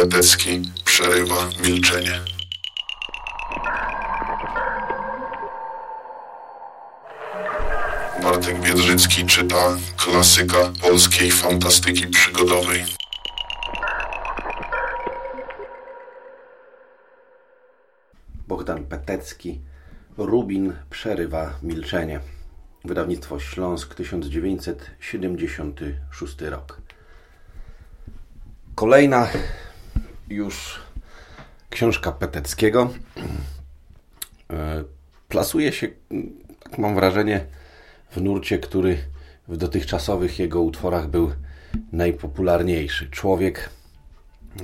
Petecki przerywa milczenie. Bartek Biedrzycki czyta klasyka polskiej fantastyki przygodowej. Bogdan Petecki, Rubin przerywa milczenie. Wydawnictwo Śląsk 1976 rok. Kolejna już książka Peteckiego. E, plasuje się, tak mam wrażenie, w nurcie, który w dotychczasowych jego utworach był najpopularniejszy. Człowiek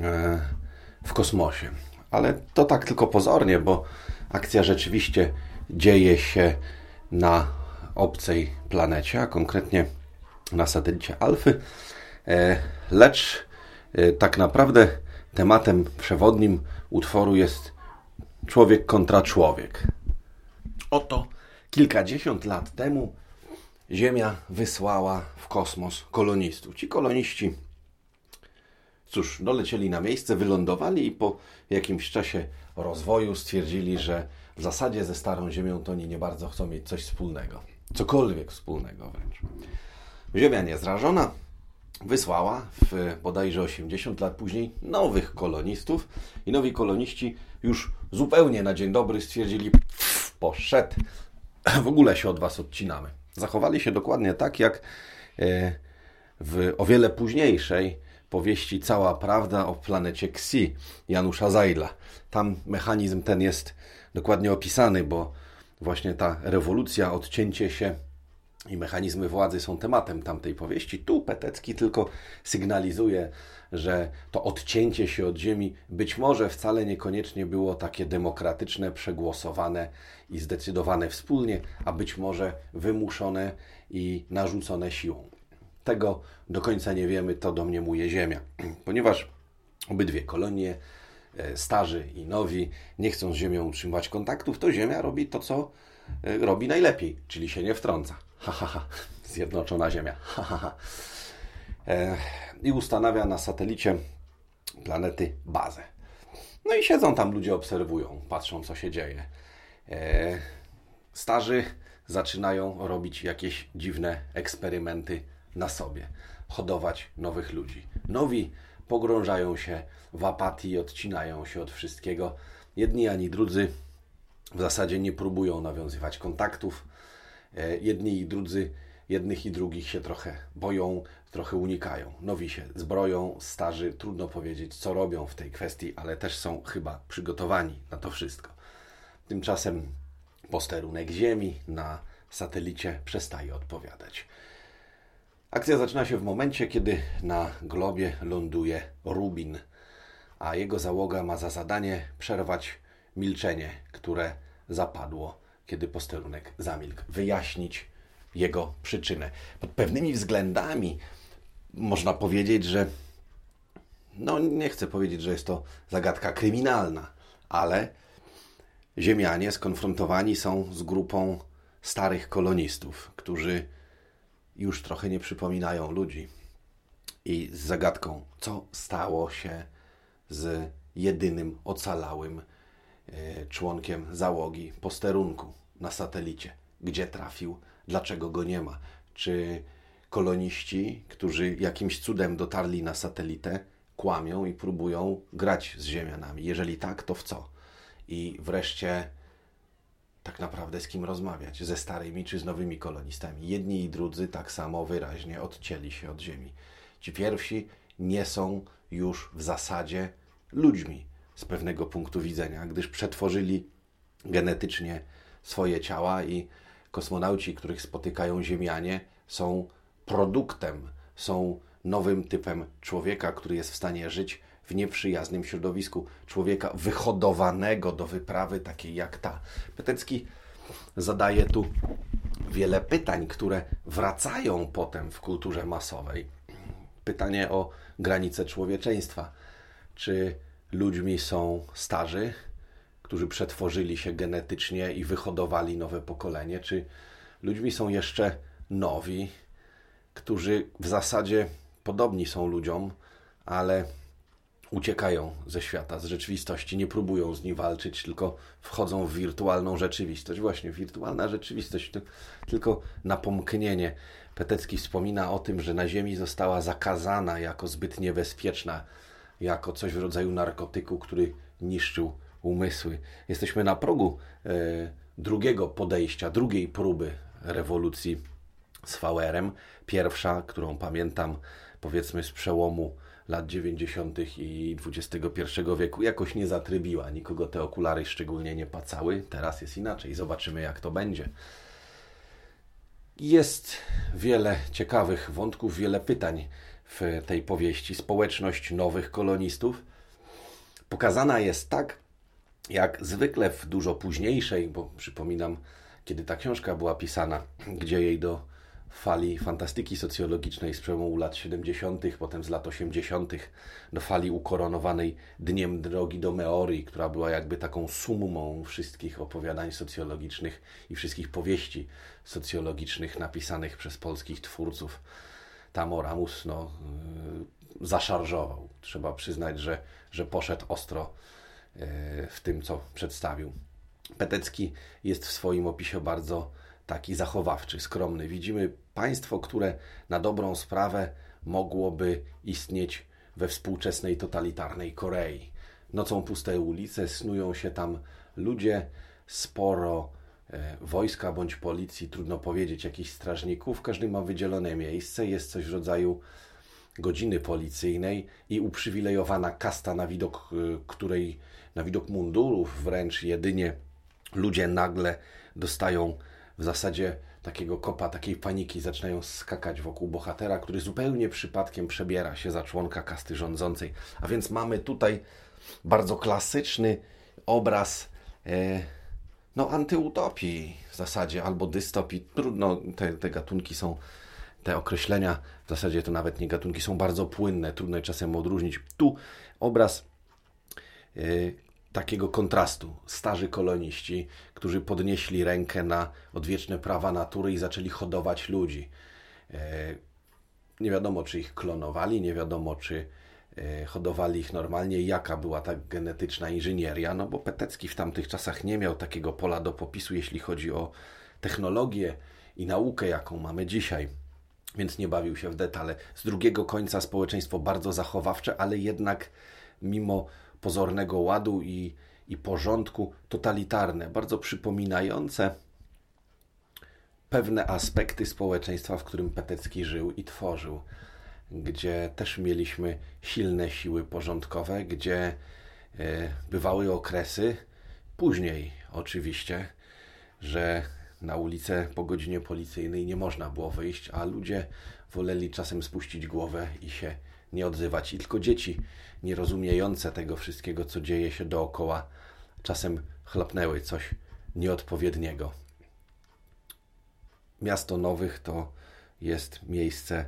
e, w kosmosie. Ale to tak tylko pozornie, bo akcja rzeczywiście dzieje się na obcej planecie, a konkretnie na satelicie Alfy. E, lecz tak naprawdę tematem przewodnim utworu jest człowiek kontra człowiek. Oto kilkadziesiąt lat temu Ziemia wysłała w kosmos kolonistów. Ci koloniści, cóż, dolecieli na miejsce, wylądowali i po jakimś czasie rozwoju stwierdzili, że w zasadzie ze Starą Ziemią to oni nie bardzo chcą mieć coś wspólnego. Cokolwiek wspólnego wręcz. Ziemia niezrażona wysłała w bodajże 80 lat później nowych kolonistów. I nowi koloniści już zupełnie na dzień dobry stwierdzili, poszedł, w ogóle się od Was odcinamy. Zachowali się dokładnie tak, jak e, w o wiele późniejszej powieści Cała Prawda o planecie Xi Janusza Zajla. Tam mechanizm ten jest dokładnie opisany, bo właśnie ta rewolucja, odcięcie się i mechanizmy władzy są tematem tamtej powieści. Tu Petecki tylko sygnalizuje, że to odcięcie się od ziemi być może wcale niekoniecznie było takie demokratyczne, przegłosowane i zdecydowane wspólnie, a być może wymuszone i narzucone siłą. Tego do końca nie wiemy, to domniemuje Ziemia, ponieważ obydwie kolonie, e, starzy i nowi, nie chcą z Ziemią utrzymywać kontaktów, to Ziemia robi to, co e, robi najlepiej, czyli się nie wtrąca. Zjednoczona Ziemia. E, I ustanawia na satelicie planety bazę. No i siedzą tam ludzie, obserwują, patrzą, co się dzieje. E, starzy zaczynają robić jakieś dziwne eksperymenty na sobie, hodować nowych ludzi. Nowi pogrążają się w apatii, odcinają się od wszystkiego. Jedni ani drudzy w zasadzie nie próbują nawiązywać kontaktów. E, jedni i drudzy, jednych i drugich się trochę boją, trochę unikają. Nowi się zbroją, starzy, trudno powiedzieć, co robią w tej kwestii, ale też są chyba przygotowani na to wszystko. Tymczasem posterunek Ziemi na satelicie przestaje odpowiadać. Akcja zaczyna się w momencie, kiedy na globie ląduje Rubin, a jego załoga ma za zadanie przerwać milczenie, które zapadło, kiedy posterunek zamilkł, wyjaśnić jego przyczynę. Pod pewnymi względami można powiedzieć, że no nie chcę powiedzieć, że jest to zagadka kryminalna, ale Ziemianie skonfrontowani są z grupą starych kolonistów, którzy już trochę nie przypominają ludzi. I z zagadką, co stało się z jedynym ocalałym członkiem załogi posterunku na satelicie. Gdzie trafił, dlaczego go nie ma? Czy koloniści, którzy jakimś cudem dotarli na satelitę, kłamią i próbują grać z Ziemianami? Jeżeli tak, to w co? i wreszcie tak naprawdę z kim rozmawiać, ze starymi czy z nowymi kolonistami. Jedni i drudzy tak samo wyraźnie odcięli się od Ziemi. Ci pierwsi nie są już w zasadzie ludźmi z pewnego punktu widzenia, gdyż przetworzyli genetycznie swoje ciała i kosmonauci, których spotykają Ziemianie, są produktem, są nowym typem człowieka, który jest w stanie żyć w nieprzyjaznym środowisku człowieka wyhodowanego do wyprawy takiej jak ta. Petecki zadaje tu wiele pytań, które wracają potem w kulturze masowej. Pytanie o granice człowieczeństwa. Czy ludźmi są starzy, którzy przetworzyli się genetycznie i wyhodowali nowe pokolenie, czy ludźmi są jeszcze nowi, którzy w zasadzie podobni są ludziom, ale uciekają ze świata, z rzeczywistości, nie próbują z nim walczyć, tylko wchodzą w wirtualną rzeczywistość. Właśnie, wirtualna rzeczywistość, to tylko napomknienie. Petecki wspomina o tym, że na Ziemi została zakazana jako zbyt niebezpieczna, jako coś w rodzaju narkotyku, który niszczył umysły. Jesteśmy na progu e, drugiego podejścia, drugiej próby rewolucji z VR-em. Pierwsza, którą pamiętam, powiedzmy z przełomu lat 90. i XXI wieku jakoś nie zatrybiła. Nikogo te okulary szczególnie nie pacały. Teraz jest inaczej. Zobaczymy, jak to będzie. Jest wiele ciekawych wątków, wiele pytań w tej powieści. Społeczność nowych kolonistów pokazana jest tak, jak zwykle w dużo późniejszej, bo przypominam, kiedy ta książka była pisana, gdzie jej do fali fantastyki socjologicznej z przełomu lat 70., potem z lat 80., do fali ukoronowanej Dniem Drogi do Meorii, która była jakby taką sumą wszystkich opowiadań socjologicznych i wszystkich powieści socjologicznych napisanych przez polskich twórców. Tam Oramus no, yy, zaszarżował. Trzeba przyznać, że, że poszedł ostro yy, w tym, co przedstawił. Petecki jest w swoim opisie bardzo taki zachowawczy, skromny. Widzimy państwo, które na dobrą sprawę mogłoby istnieć we współczesnej totalitarnej Korei. Nocą puste ulice, snują się tam ludzie, sporo wojska bądź policji, trudno powiedzieć, jakichś strażników. Każdy ma wydzielone miejsce, jest coś w rodzaju godziny policyjnej i uprzywilejowana kasta, na widok e, której, na widok mundurów wręcz jedynie ludzie nagle dostają w zasadzie takiego kopa, takiej paniki, zaczynają skakać wokół bohatera, który zupełnie przypadkiem przebiera się za członka kasty rządzącej. A więc mamy tutaj bardzo klasyczny obraz e, no, antyutopii w zasadzie, albo dystopii. Trudno, te, te gatunki są, te określenia, w zasadzie to nawet nie gatunki, są bardzo płynne, trudno je czasem odróżnić. Tu obraz e, takiego kontrastu. Starzy koloniści, którzy podnieśli rękę na odwieczne prawa natury i zaczęli hodować ludzi. E, nie wiadomo, czy ich klonowali, nie wiadomo, czy hodowali ich normalnie, jaka była ta genetyczna inżynieria, no bo Petecki w tamtych czasach nie miał takiego pola do popisu, jeśli chodzi o technologię i naukę, jaką mamy dzisiaj. Więc nie bawił się w detale. Z drugiego końca społeczeństwo bardzo zachowawcze, ale jednak mimo pozornego ładu i, i porządku totalitarne, bardzo przypominające pewne aspekty społeczeństwa, w którym Petecki żył i tworzył, gdzie też mieliśmy silne siły porządkowe, gdzie e, bywały okresy, później oczywiście, że na ulicę po godzinie policyjnej nie można było wyjść, a ludzie woleli czasem spuścić głowę i się nie odzywać. I tylko dzieci, nierozumiejące tego wszystkiego, co dzieje się dookoła, czasem chlapnęły coś nieodpowiedniego. Miasto Nowych to jest miejsce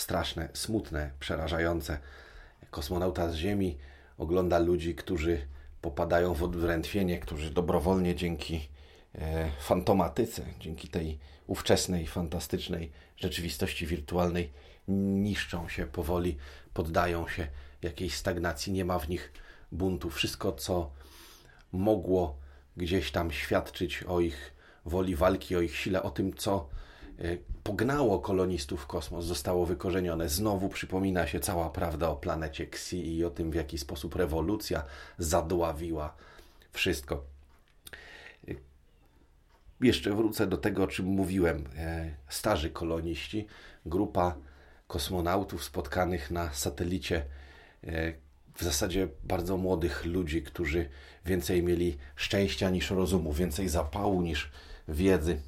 straszne, smutne, przerażające. Kosmonauta z Ziemi ogląda ludzi, którzy popadają w odwrętwienie, którzy dobrowolnie dzięki e, fantomatyce, dzięki tej ówczesnej, fantastycznej rzeczywistości wirtualnej niszczą się powoli, poddają się jakiejś stagnacji, nie ma w nich buntu. Wszystko, co mogło gdzieś tam świadczyć o ich woli walki, o ich sile, o tym, co pognało kolonistów w kosmos, zostało wykorzenione. Znowu przypomina się cała prawda o planecie Xi i o tym, w jaki sposób rewolucja zadławiła wszystko. E, jeszcze wrócę do tego, o czym mówiłem. E, starzy koloniści, grupa kosmonautów spotkanych na satelicie, w zasadzie bardzo młodych ludzi, którzy więcej mieli szczęścia niż rozumu, więcej zapału niż wiedzy.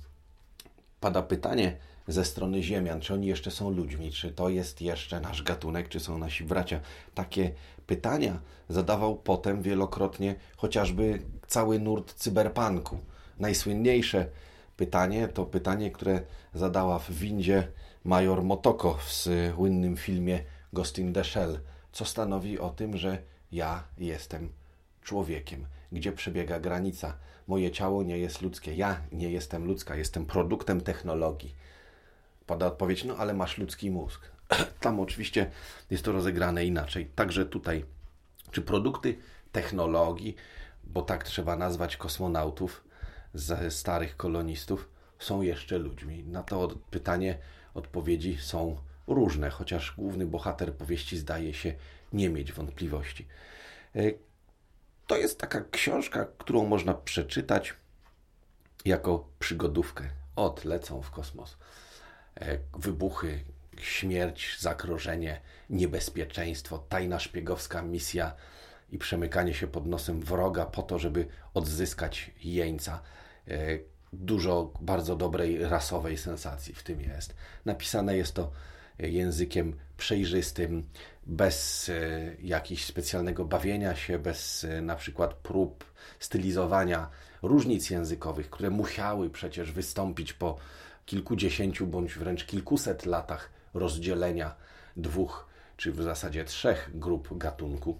Pada pytanie ze strony Ziemian, czy oni jeszcze są ludźmi, czy to jest jeszcze nasz gatunek, czy są nasi bracia. Takie pytania zadawał potem wielokrotnie chociażby cały nurt cyberpunku. Najsłynniejsze pytanie to pytanie, które zadała w windzie major Motoko w słynnym filmie Ghost in the Shell, co stanowi o tym, że ja jestem człowiekiem. Gdzie przebiega granica? Moje ciało nie jest ludzkie. Ja nie jestem ludzka, jestem produktem technologii. Pada odpowiedź, no ale masz ludzki mózg. Tam oczywiście jest to rozegrane inaczej. Także tutaj Czy produkty technologii, bo tak trzeba nazwać kosmonautów ze starych kolonistów, są jeszcze ludźmi? Na to pytanie odpowiedzi są różne, chociaż główny bohater powieści zdaje się nie mieć wątpliwości. To jest taka książka, którą można przeczytać jako przygodówkę. Od lecą w kosmos. E, wybuchy, śmierć, zagrożenie, niebezpieczeństwo, tajna szpiegowska misja i przemykanie się pod nosem wroga po to, żeby odzyskać jeńca. E, dużo bardzo dobrej rasowej sensacji w tym jest. Napisane jest to językiem przejrzystym, bez e, jakiegoś specjalnego bawienia się, bez e, na przykład prób stylizowania różnic językowych, które musiały przecież wystąpić po kilkudziesięciu bądź wręcz kilkuset latach rozdzielenia dwóch, czy w zasadzie trzech grup gatunku.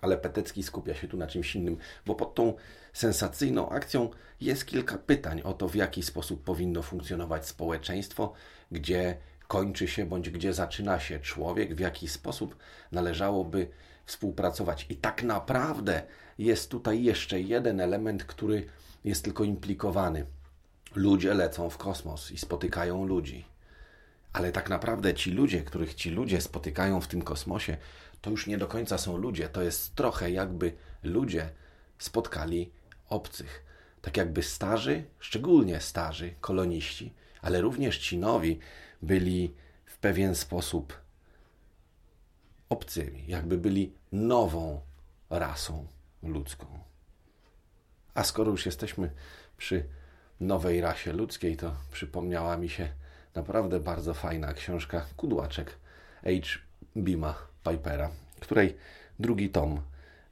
Ale Petecki skupia się tu na czymś innym, bo pod tą sensacyjną akcją jest kilka pytań o to, w jaki sposób powinno funkcjonować społeczeństwo, gdzie kończy się bądź gdzie zaczyna się człowiek, w jaki sposób należałoby współpracować. I tak naprawdę jest tutaj jeszcze jeden element, który jest tylko implikowany. Ludzie lecą w kosmos i spotykają ludzi. Ale tak naprawdę ci ludzie, których ci ludzie spotykają w tym kosmosie, to już nie do końca są ludzie. To jest trochę jakby ludzie spotkali obcych. Tak jakby starzy, szczególnie starzy koloniści, ale również ci nowi byli w pewien sposób obcymi, jakby byli nową rasą ludzką. A skoro już jesteśmy przy nowej rasie ludzkiej, to przypomniała mi się naprawdę bardzo fajna książka Kudłaczek H. Bima Pipera, której drugi tom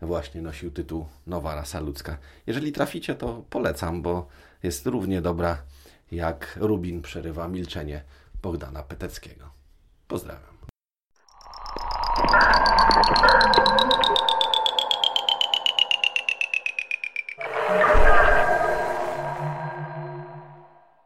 właśnie nosił tytuł Nowa rasa ludzka. Jeżeli traficie, to polecam, bo jest równie dobra jak Rubin przerywa milczenie Bogdana Peteckiego. Pozdrawiam.